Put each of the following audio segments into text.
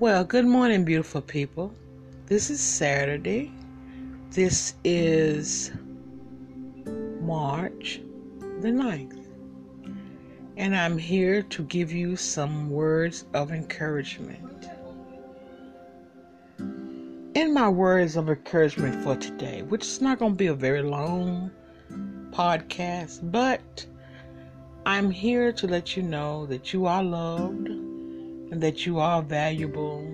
Well, good morning, beautiful people. This is Saturday. This is March the 9th. And I'm here to give you some words of encouragement. In my words of encouragement for today, which is not going to be a very long podcast, but I'm here to let you know that you are loved that you are valuable.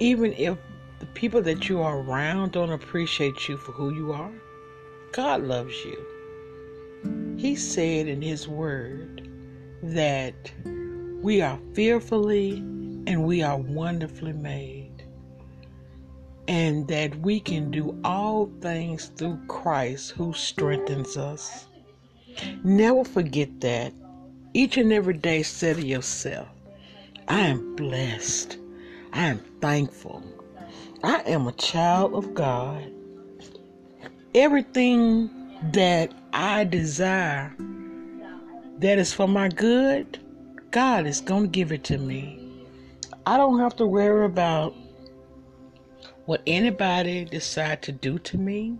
Even if the people that you are around don't appreciate you for who you are, God loves you. He said in His Word that we are fearfully and we are wonderfully made, and that we can do all things through Christ who strengthens us. Never forget that each and every day, say to yourself, I am blessed. I am thankful. I am a child of God. Everything that I desire that is for my good, God is going to give it to me. I don't have to worry about what anybody decide to do to me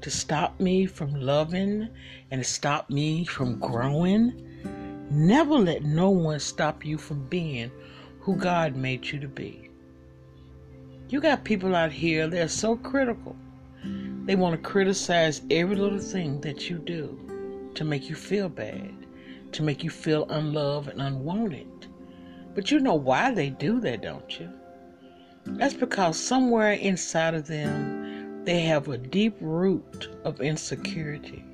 to stop me from loving and to stop me from growing. Never let no one stop you from being who God made you to be. You got people out here that are so critical. They want to criticize every little thing that you do to make you feel bad, to make you feel unloved and unwanted. But you know why they do that, don't you? That's because somewhere inside of them, they have a deep root of insecurity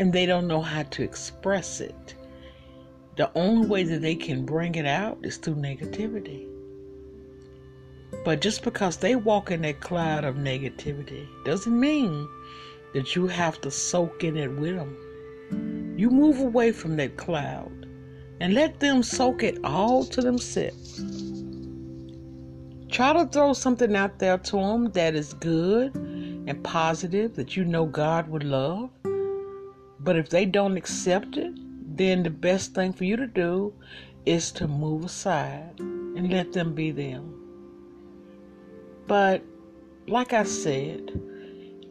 and they don't know how to express it the only way that they can bring it out is through negativity. But just because they walk in that cloud of negativity doesn't mean that you have to soak in it with them. You move away from that cloud and let them soak it all to themselves. Try to throw something out there to them that is good and positive that you know God would love. But if they don't accept it, then the best thing for you to do is to move aside and let them be them. But like I said,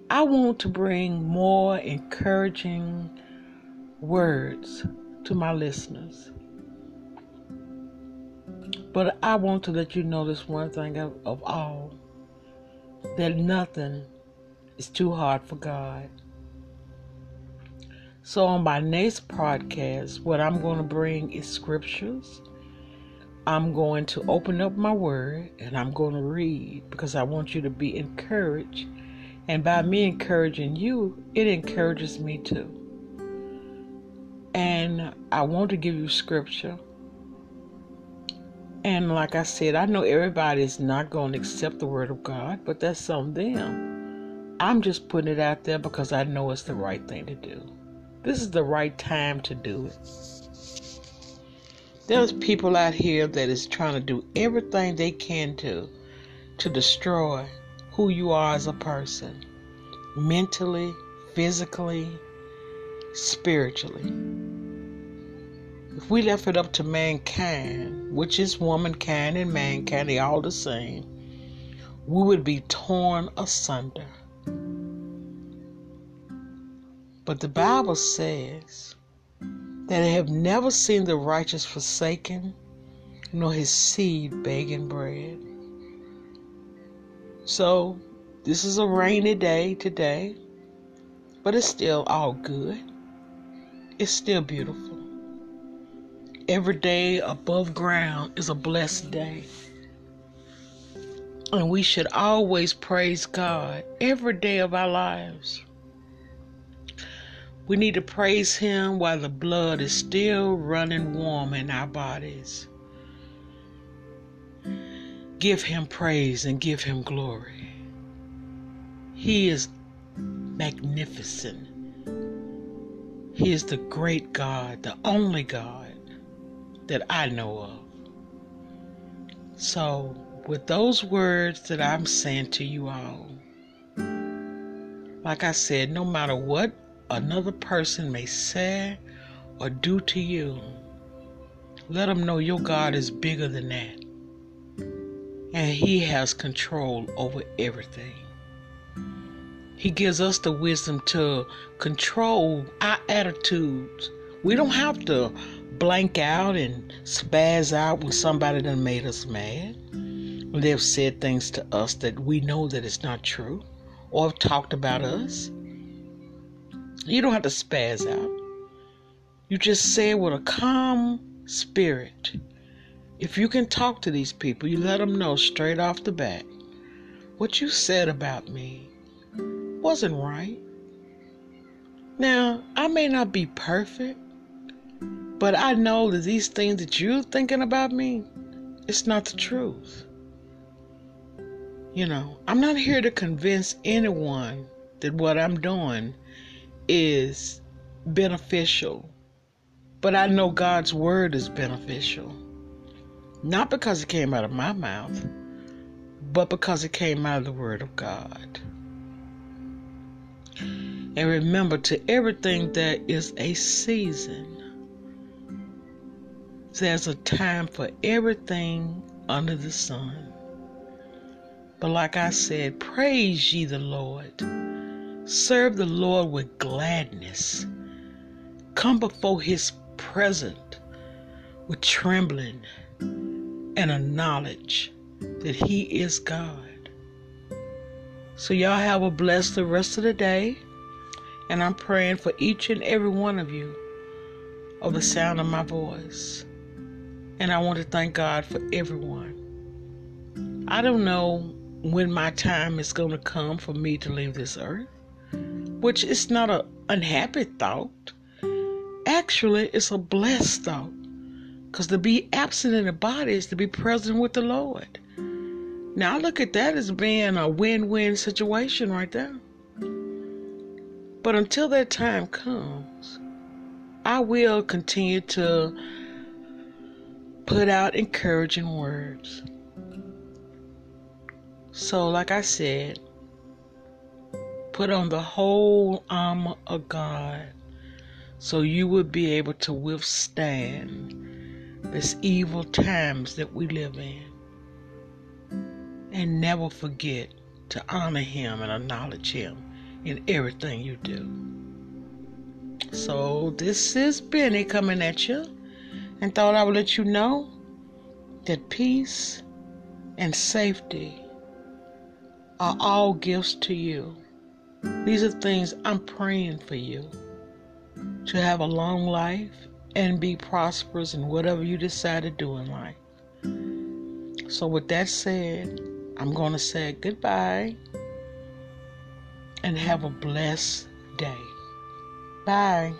I want to bring more encouraging words to my listeners. But I want to let you know this one thing of, of all that nothing is too hard for God. So, on my next podcast, what I'm going to bring is scriptures. I'm going to open up my word and I'm going to read because I want you to be encouraged. And by me encouraging you, it encourages me too. And I want to give you scripture. And like I said, I know everybody is not going to accept the word of God, but that's on them. I'm just putting it out there because I know it's the right thing to do. This is the right time to do it. There's people out here that is trying to do everything they can to to destroy who you are as a person, mentally, physically, spiritually. If we left it up to mankind, which is womankind and mankind, they all the same, we would be torn asunder. But the Bible says that I have never seen the righteous forsaken, nor his seed begging bread. So, this is a rainy day today, but it's still all good. It's still beautiful. Every day above ground is a blessed day. And we should always praise God every day of our lives. We need to praise Him while the blood is still running warm in our bodies. Give Him praise and give Him glory. He is magnificent. He is the great God, the only God that I know of. So, with those words that I'm saying to you all, like I said, no matter what another person may say or do to you, Let them know your God is bigger than that. And He has control over everything. He gives us the wisdom to control our attitudes. We don't have to blank out and spaz out when somebody done made us mad. They've said things to us that we know that it's not true or have talked about us. You don't have to spaz out. You just say it with a calm spirit. If you can talk to these people, you let them know straight off the bat what you said about me wasn't right. Now, I may not be perfect, but I know that these things that you're thinking about me, it's not the truth. You know, I'm not here to convince anyone that what I'm doing is beneficial, but I know God's word is beneficial. Not because it came out of my mouth, but because it came out of the word of God. And remember, to everything there is a season. There's a time for everything under the sun. But like I said, praise ye the Lord. Serve the Lord with gladness. Come before his presence with trembling and a knowledge that he is God. So, y'all have a blessed the rest of the day. And I'm praying for each and every one of you of the sound of my voice. And I want to thank God for everyone. I don't know when my time is going to come for me to leave this earth, which is not an unhappy thought. Actually, it's a blessed thought. Because to be absent in the body is to be present with the Lord. Now I look at that as being a win-win situation right there. But until that time comes, I will continue to put out encouraging words. So, like I said, put on the whole armor of God so you will be able to withstand this evil times that we live in. And never forget to honor Him and acknowledge Him in everything you do. So, this is Benny coming at you, and thought I would let you know that peace and safety are all gifts to you. These are things I'm praying for you to have a long life and be prosperous in whatever you decide to do in life. So, with that said, I'm going to say goodbye and have a blessed day. Bye.